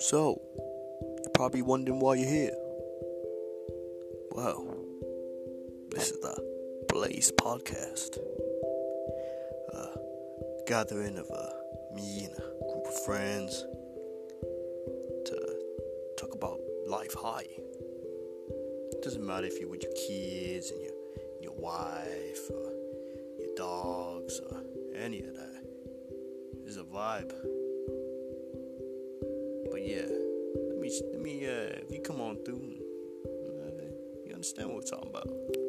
So, you're probably wondering why you're here. Well, this is the Blaze Podcast. A gathering of uh, me and a group of friends to talk about life high. It doesn't matter if you're with your kids and your, your wife or your dogs or any of that. It's a vibe. But yeah, let me let me uh, if you come on through, uh, you understand what we're talking about.